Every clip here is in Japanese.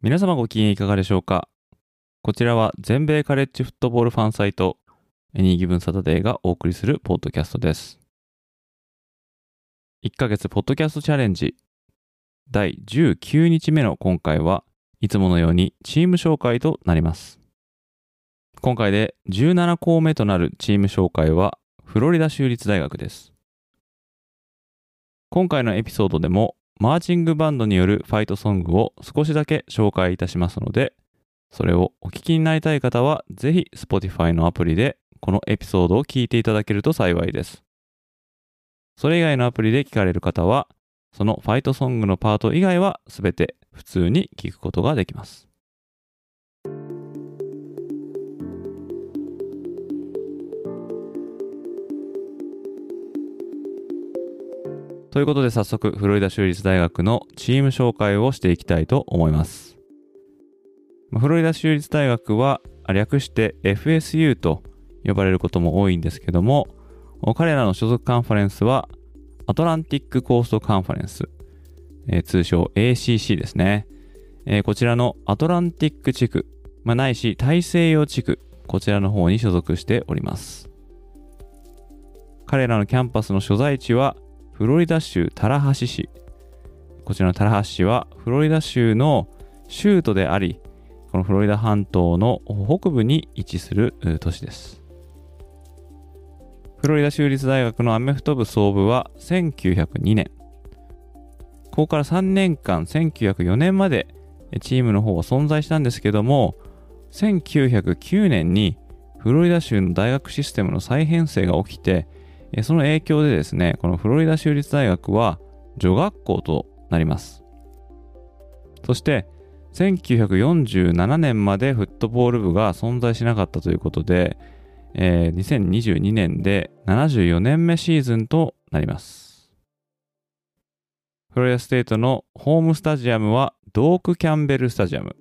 皆様ご機嫌いかがでしょうか？こちらは全米カレッジフットボールファンサイトエニーギブンサタデーがお送りするポッドキャストです。1ヶ月ポッドキャストチャレンジ第19日目の今回はいつものようにチーム紹介となります。今回で17校目となるチーム紹介はフロリダ州立大学です。今回のエピソードでもマーチングバンドによるファイトソングを少しだけ紹介いたしますので、それをお聞きになりたい方は、ぜひ Spotify のアプリでこのエピソードを聞いていただけると幸いです。それ以外のアプリで聞かれる方は、そのファイトソングのパート以外は全て普通に聞くことができます。ということで早速フロリダ州立大学のチーム紹介をしていきたいと思います。フロリダ州立大学は略して FSU と呼ばれることも多いんですけども彼らの所属カンファレンスはアトランティックコーストカンファレンス、え、通称 ACC ですね、え、こちらのアトランティック地区、まあ、ないし大西洋地区こちらの方に所属しております彼らのキャンパスの所在地はフロリダ州タラハシ市。こちらのタラハシ市はフロリダ州の州都であり、このフロリダ半島の北部に位置する都市です。フロリダ州立大学のアメフト部総部は1902年。ここから3年間、1904年までチームの方は存在したんですけども、1909年にフロリダ州の大学システムの再編成が起きて、その影響でですね、このフロリダ州立大学は女学校となります。そして、1947年までフットボール部が存在しなかったということで、えー、2022年で74年目シーズンとなります。フロリダステートのホームスタジアムはドーク・キャンベル・スタジアム。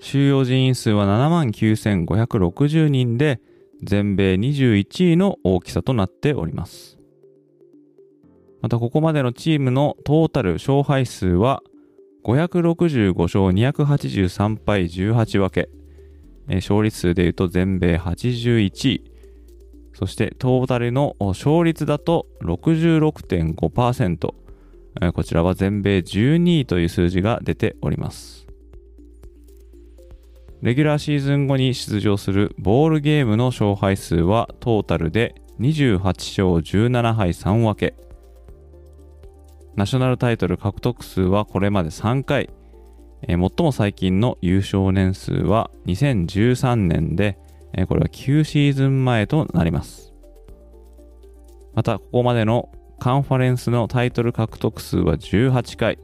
収容人員数は79,560人で、全米21位の大きさとなっております。またここまでのチームのトータル勝敗数は565勝283敗18分け、勝率数でいうと全米81位、そしてトータルの勝率だと66.5%、こちらは全米12位という数字が出ております。レギュラーシーズン後に出場するボールゲームの勝敗数はトータルで28勝17敗3分け。ナショナルタイトル獲得数はこれまで3回。えー、最も最近の優勝年数は2013年で、えー、これは9シーズン前となります。また、ここまでのカンファレンスのタイトル獲得数は18回。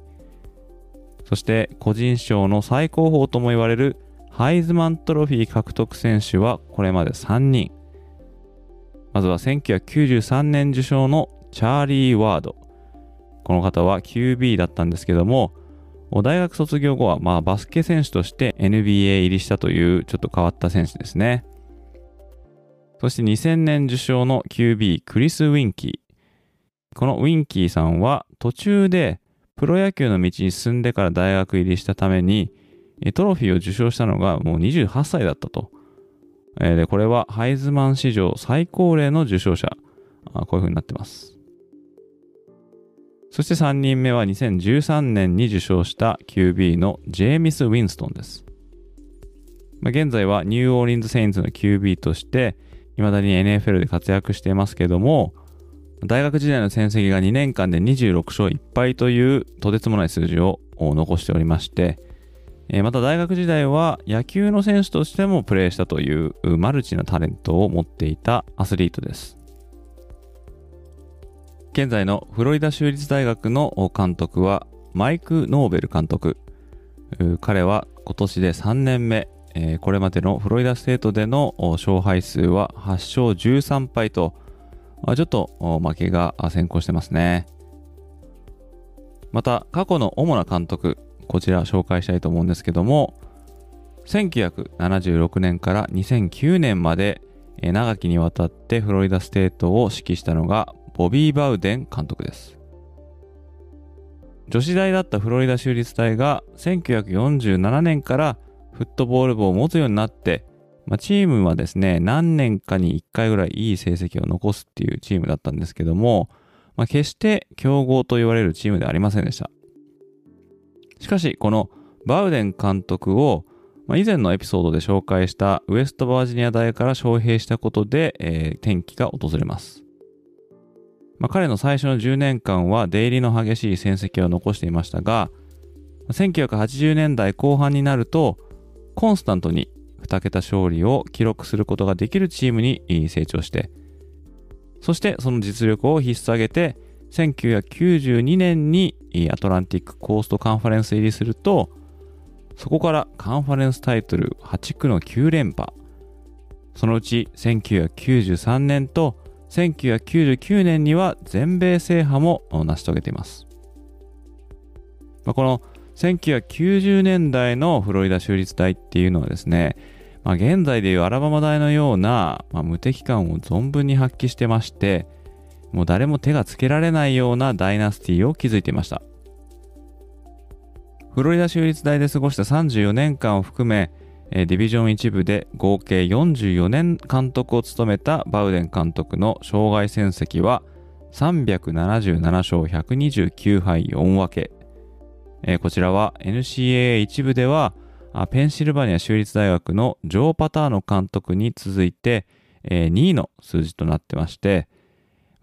そして個人賞の最高峰とも言われるハイズマントロフィー獲得選手はこれまで3人。まずは1993年受賞のチャーリー・ワード。この方は QB だったんですけども、大学卒業後はまあバスケ選手として NBA 入りしたというちょっと変わった選手ですね。そして2000年受賞の QB クリス・ウィンキー。このウィンキーさんは途中でプロ野球の道に進んでから大学入りしたためにトロフィーを受賞したのがもう28歳だったと。でこれはハイズマン史上最高齢の受賞者。こういう風になってます。そして3人目は2013年に受賞した QB のジェーミス・ウィンストンです。まあ、現在はニューオーリンズ・セインツの QB として、未だに NFL で活躍していますけども、大学時代の戦績が2年間で26勝1敗というとてつもない数字を残しておりまして、えまた大学時代は野球の選手としてもプレーしたというマルチなタレントを持っていたアスリートです。現在のフロリダ州立大学の監督はマイク・ノーベル監督。彼は今年で3年目、これまでのフロリダステートでの勝敗数は8勝13敗と、ちょっと負けが先行してますね。また、過去の主な監督、こちら紹介したいと思うんですけども、1976年から2009年まで長きにわたってフロリダステートを指揮したのがボビー・バウデン監督です。女子大だったフロリダ州立大が1947年からフットボール部を持つようになって、まあ、チームはですね、何年かに1回ぐらいいい成績を残すっていうチームだったんですけども、まあ、決して強豪と言われるチームではありませんでした。しかし、このバウデン監督を、ま、以前のエピソードで紹介したウエストバージニア大から招聘したことで、えー、転機が訪れます。まあ、彼の最初の10年間は出入りの激しい戦績を残していましたが、1980年代後半になると、コンスタントに2桁勝利を記録することができるチームに成長して、そしてその実力を引っ提げて、1992年にアトランティックコーストカンファレンス入りすると、そこからカンファレンスタイトル8区の9連覇、そのうち1993年と1999年には全米制覇も成し遂げています。まあ、この1990年代のフロリダ州立大っていうのはですね、まあ、現在でいうアラバマ大のような、まあ、無敵感を存分に発揮してまして、もう誰も手がつけられないようなダイナスティを築いていました。フロリダ州立大で過ごした34年間を含め、ディビジョン1部で合計44年監督を務めたバウデン監督の生涯戦績は377勝129敗4分け。こちらは NCAA 部ではペンシルバニア州立大学のジョー・パターノ監督に続いて2位の数字となってまして、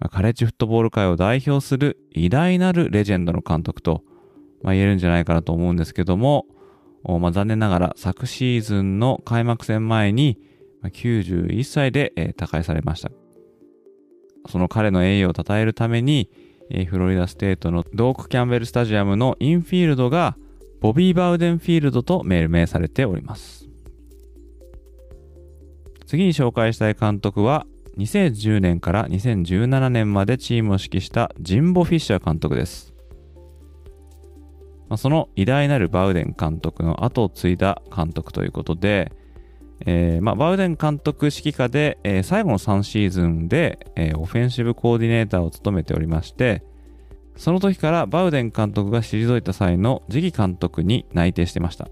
まあカレッジフットボール界を代表する偉大なるレジェンドの監督とまあ言えるんじゃないかなと思うんですけども、まあ、残念ながら昨シーズンの開幕戦前に91歳で、他界されました。その彼の栄誉を称えるために、フロリダステートのドーク・キャンベル・スタジアムのインフィールドがボビー・バウデンフィールドと命名されております。次に紹介したい監督は2010年から2017年までチームを指揮したジンボ・フィッシャー監督です。まあ、その偉大なるバウデン監督の後を継いだ監督ということで、えーまあ、バウデン監督指揮下で、えー、最後の3シーズンで、えー、オフェンシブコーディネーターを務めておりまして、その時からバウデン監督が退いた際の次期監督に内定してました。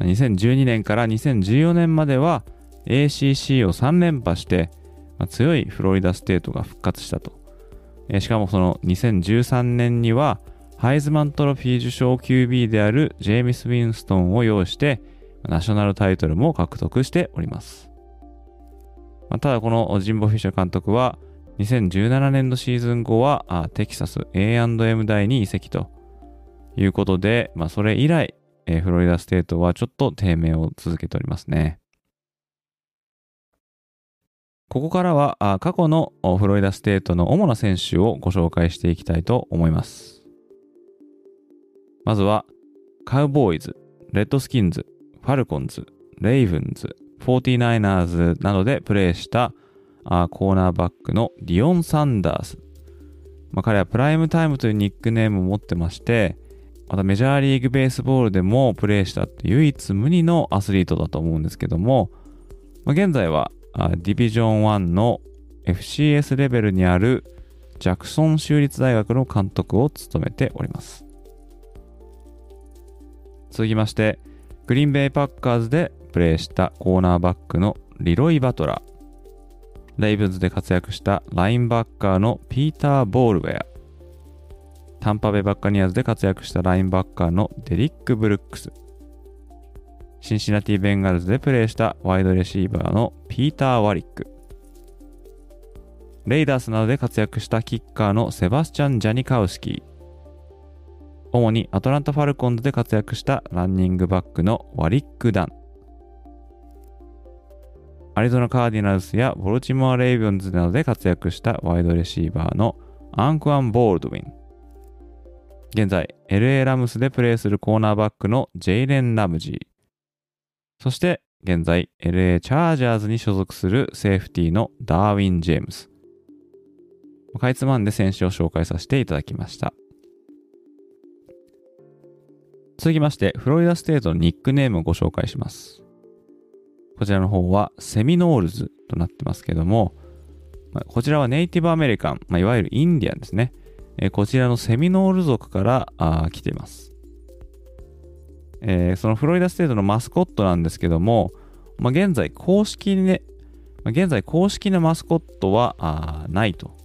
2012年から2014年までは ACC を3連覇して、まあ、強いフロリダステートが復活したと。えー、しかもその2013年にはハイズマントロフィー受賞 QB であるジェーミス・ウィンストンを擁して、ナショナルタイトルも獲得しております。まあ、ただこのジンボ・フィッシャー監督は、2017年度シーズン後はテキサス A&M 大に移籍ということで、まあ、それ以来、えー、フロリダステートはちょっと低迷を続けておりますね。ここからは過去のフロリダステートの主な選手をご紹介していきたいと思います。まずは、カウボーイズ、レッドスキンズ、ファルコンズ、レイブンズ、フォーティナイナーズなどでプレーしたあコーナーバックのディオン・サンダース。まあ、彼はプライムタイムというニックネームを持ってまして、またメジャーリーグベースボールでもプレーしたって唯一無二のアスリートだと思うんですけども、まあ、現在はディビジョン1の FCS レベルにあるジャクソン州立大学の監督を務めております。続きまして、グリーンベイパッカーズでプレーしたコーナーバックのリロイ・バトラー。レイブンズで活躍したラインバッカーのピーター・ボールウェア。タンパベバッカニアズで活躍したラインバッカーのデリック・ブルックス。シンシナティ・ベンガルズでプレーしたワイドレシーバーのピーター・ワリック。レイダースなどで活躍したキッカーのセバスチャン・ジャニカウスキー。主にアトランタ・ファルコンズで活躍したランニングバックのワリック・ダン。アリゾナ・カーディナルスやボルチモア・レイブンズなどで活躍したワイドレシーバーのアンクアン・ボールドウィン。現在、LA ラムスでプレーするコーナーバックのジェイレン・ラムジー。そして、現在、LA チャージャーズに所属するセーフティーのダーウィン・ジェームス。かいつまんで選手を紹介させていただきました。続きまして、フロリダステートのニックネームをご紹介します。こちらの方はセミノールズとなってますけども、こちらはネイティブアメリカン、ま、いわゆるインディアンですね。こちらのセミノール族から来ています。えー、そのフロリダステートのマスコットなんですけども、まあ、現在公式にね、まあ、現在公式なマスコットはないと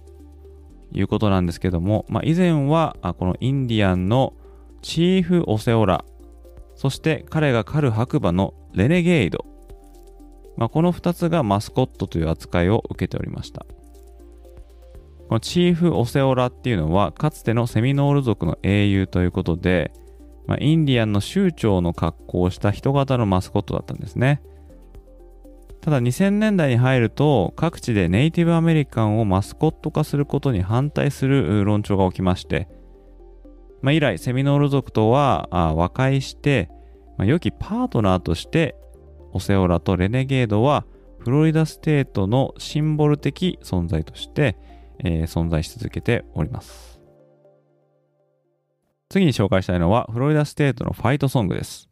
いうことなんですけども、まあ、以前はあこのインディアンのチーフ・オセオラ、そして彼が狩る白馬のレネゲイド、まあ、この2つがマスコットという扱いを受けておりました。このチーフ・オセオラっていうのは、かつてのセミノール族の英雄ということで、まあ、インディアンの酋長の格好をした人型のマスコットだったんですね。ただ2000年代に入ると各地でネイティブアメリカンをマスコット化することに反対する論調が起きまして、まあ、以来セミノール族とは和解して、まあ、良きパートナーとしてオセオラとレネゲードはフロリダステートのシンボル的存在として、えー、存在し続けております。次に紹介したいのはフロリダステートのファイトソングです。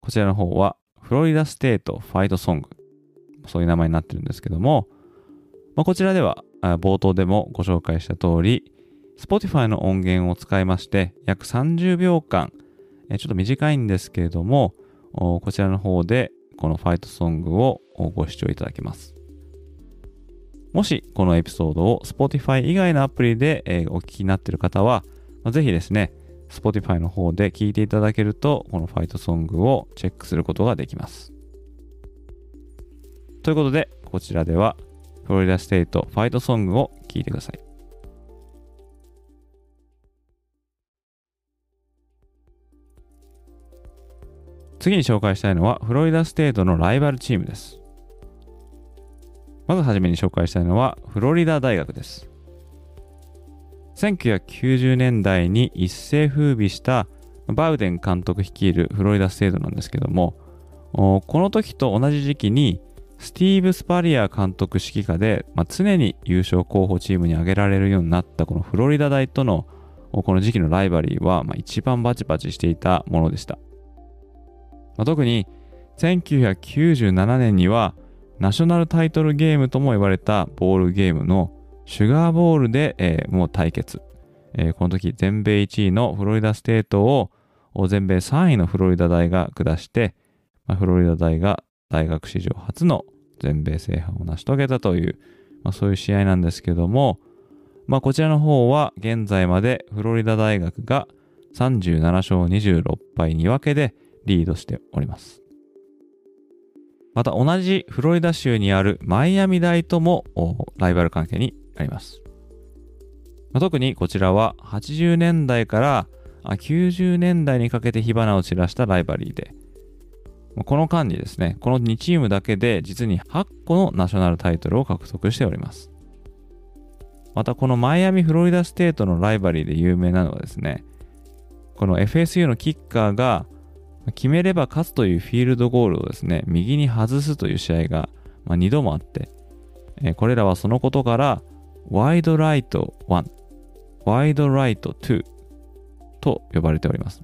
こちらの方はフロリダステートファイトソング。そういう名前になってるんですけども、まあ、こちらでは冒頭でもご紹介した通り、Spotify の音源を使いまして、約30秒間、ちょっと短いんですけれども、こちらの方でこのファイトソングをご視聴いただけます。もしこのエピソードを Spotify 以外のアプリでお聞きになっている方は、ぜひですね、Spotify の方で聞いていただけると、このファイトソングをチェックすることができます。ということで、こちらでは、フロリダステイトファイトソングを聴いてください。次に紹介したいのは、フロリダステートのライバルチームです。まずはじめに紹介したいのは、フロリダ大学です。1990年代に一世風靡したバウデン監督率いるフロリダステートなんですけども、この時と同じ時期にスティーブ・スパリア監督指揮下で、まあ、常に優勝候補チームに挙げられるようになったこのフロリダ大とのこの時期のライバリーは、まあ、一番バチバチしていたものでした。まあ、特に1997年にはナショナルタイトルゲームとも言われたボールゲームのシュガーボールで、えー、もう対決、えー、この時全米1位のフロリダステートを全米3位のフロリダ大が下して、まあ、フロリダ大が大学史上初の全米制覇を成し遂げたという、まあ、そういう試合なんですけども、まあ、こちらの方は現在までフロリダ大学が37勝26敗2分けでリードしております。また同じフロリダ州にあるマイアミ大ともライバル関係にあります。まあ、特にこちらは80年代から90年代にかけて火花を散らしたライバリーで、この間にですね、この2チームだけで実に8個のナショナルタイトルを獲得しております。またこのマイアミ・フロリダステートのライバリーで有名なのはですね、この FSU のキッカーが決めれば勝つというフィールドゴールをですね、右に外すという試合が、2度もあって、これらはそのことからワイドライト1、ワイドライト2と呼ばれております。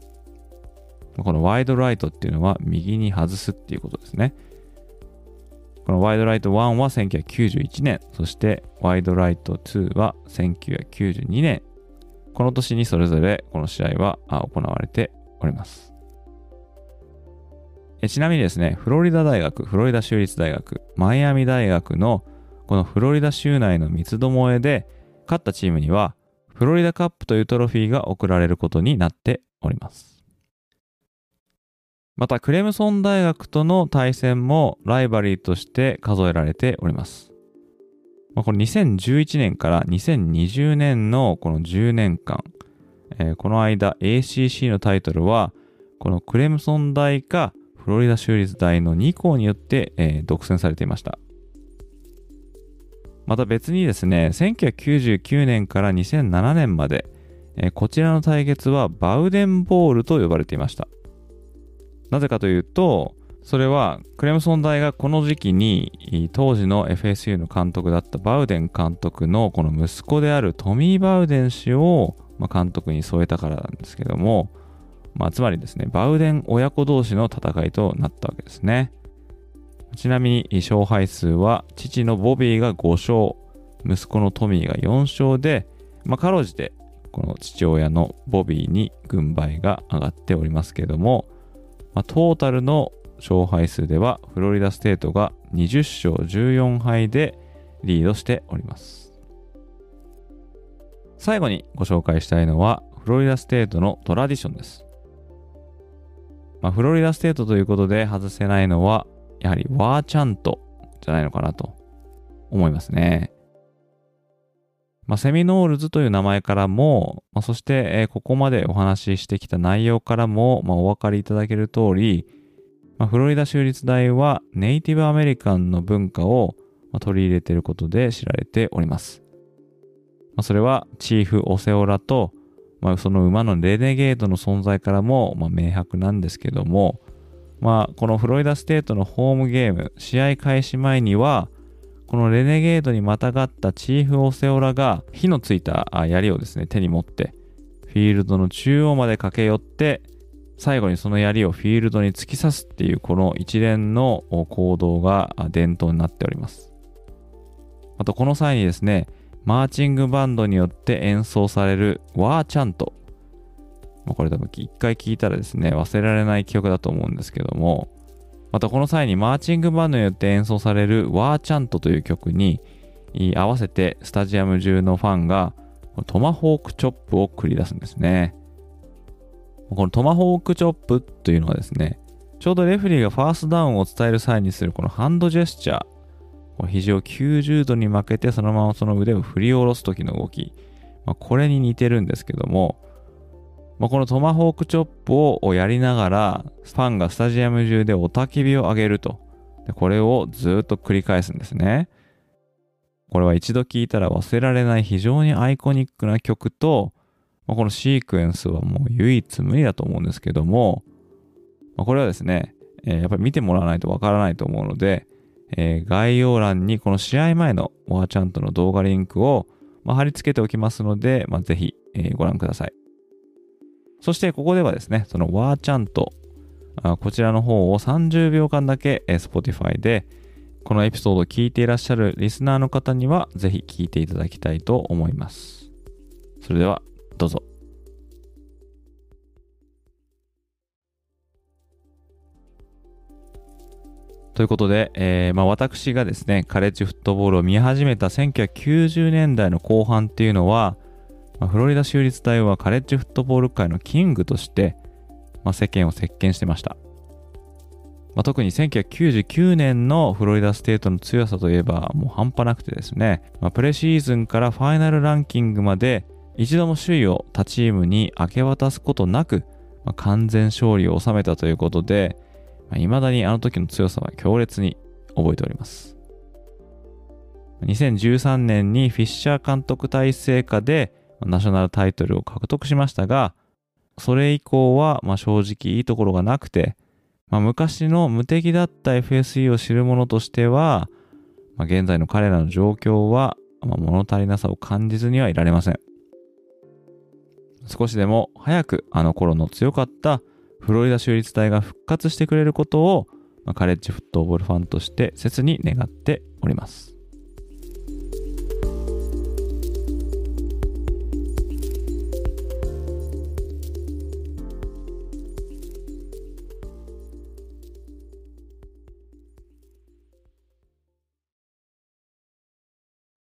このワイドライトっていうのは右に外すっていうことですね。このワイドライト1は1991年、そしてワイドライト2は1992年。この年にそれぞれこの試合は行われております。ちなみにですね、フロリダ大学、フロリダ州立大学、マイアミ大学のこのフロリダ州内の三つどもえで勝ったチームにはフロリダカップというトロフィーが贈られることになっております。またクレムソン大学との対戦もライバリーとして数えられております。まあ、これ2011年から2020年のこの10年間、えー、この間 ACC のタイトルはこのクレムソン大かフロリダ州立大の2校によって、えー、独占されていました。また別にですね、1999年から2007年まで、え、こちらの対決はバウデンボールと呼ばれていました。なぜかというと、それはクレムソン大がこの時期に当時の FSU の監督だったバウデン監督のこの息子であるトミー・バウデン氏を監督に添えたからなんですけども、まあ、つまりですね、バウデン親子同士の戦いとなったわけですね。ちなみに勝敗数は父のボビーが5勝、息子のトミーが4勝で、まあ、かろうじてこの父親のボビーに軍配が上がっておりますけども、まあ、トータルの勝敗数ではフロリダステートが20勝14敗でリードしております。最後にご紹介したいのはフロリダステートのトラディションです。まあ、フロリダステートということで外せないのはやはりワーチャントじゃないのかなと思いますね。まあ、セミノールズという名前からも、まあ、そして、え、ここまでお話ししてきた内容からも、まあ、お分かりいただける通り、ま、フロリダ州立大はネイティブアメリカンの文化をま取り入れていることで知られております。ま、それはチーフ・オセオラと、まあ、その馬のレネゲートの存在からも、ま、明白なんですけども、まあ、このフロリダステートのホームゲーム、試合開始前には、このレネゲートにまたがったチーフ・オセオラが火のついた槍をですね、手に持って、フィールドの中央まで駆け寄って、最後にその槍をフィールドに突き刺すっていうこの一連の行動が伝統になっております。あとこの際にですね、マーチングバンドによって演奏されるワーチャント。まこれ多分一回聞いたらですね、忘れられない記憶だと思うんですけども、またこの際にマーチングバンドによって演奏されるワーチャントという曲に合わせてスタジアム中のファンがトマホークチョップを繰り出すんですね。このトマホークチョップというのはですね、ちょうどレフリーがファーストダウンを伝える際にするこのハンドジェスチャー、こ肘を90度に負けてそのままその腕を振り下ろす時の動き、まあ、これに似てるんですけども、まあ、このトマホークチョップをやりながら、ファンがスタジアム中で雄たけびを上げると。でこれをずっと繰り返すんですね。これは一度聴いたら忘れられない非常にアイコニックな曲と、まあ、このシークエンスはもう唯一無二だと思うんですけども、まあ、これはですね、えー、やっぱり見てもらわないとわからないと思うので、えー、概要欄にこの試合前のワーチャントの動画リンクを、ま、貼り付けておきますので、まあ、ぜひ、え、ご覧ください。そしてここではですね、そのワーチャント、こちらの方を30秒間だけ Spotify でこのエピソードを聞いていらっしゃるリスナーの方にはぜひ聞いていただきたいと思います。それではどうぞ。ということで、えーまあ、私がですね、カレッジフットボールを見始めた1990年代の後半っていうのは、まあ、フロリダ州立大はカレッジフットボール界のキングとして、まあ、世間を席巻してました。まあ、特に1999年のフロリダステートの強さといえばもう半端なくてですね、まあ、プレシーズンからファイナルランキングまで一度も首位を他チームに明け渡すことなく、まあ、完全勝利を収めたということで、まあ、未だにあの時の強さは強烈に覚えております。2013年にフィッシャー監督体制下でナショナルタイトルを獲得しましたが、それ以降は、まあ、正直いいところがなくて、まあ、昔の無敵だった FSE を知る者としては、まあ、現在の彼らの状況は、まあ、物足りなさを感じずにはいられません。少しでも早くあの頃の強かったフロリダ州立大が復活してくれることを、まあ、カレッジフットボールファンとして切に願っております。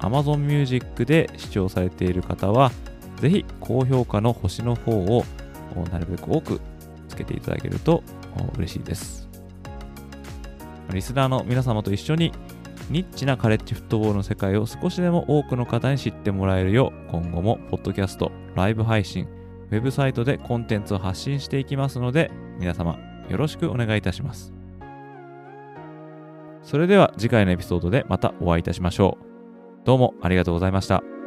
Amazon Music で視聴されている方は、ぜひ高評価の星の方をなるべく多くつけていただけると嬉しいです。リスナーの皆様と一緒にニッチなカレッジフットボールの世界を少しでも多くの方に知ってもらえるよう今後もポッドキャスト、ライブ配信、ウェブサイトでコンテンツを発信していきますので皆様よろしくお願いいたします。それでは次回のエピソードでまたお会いいたしましょう。どうもありがとうございました。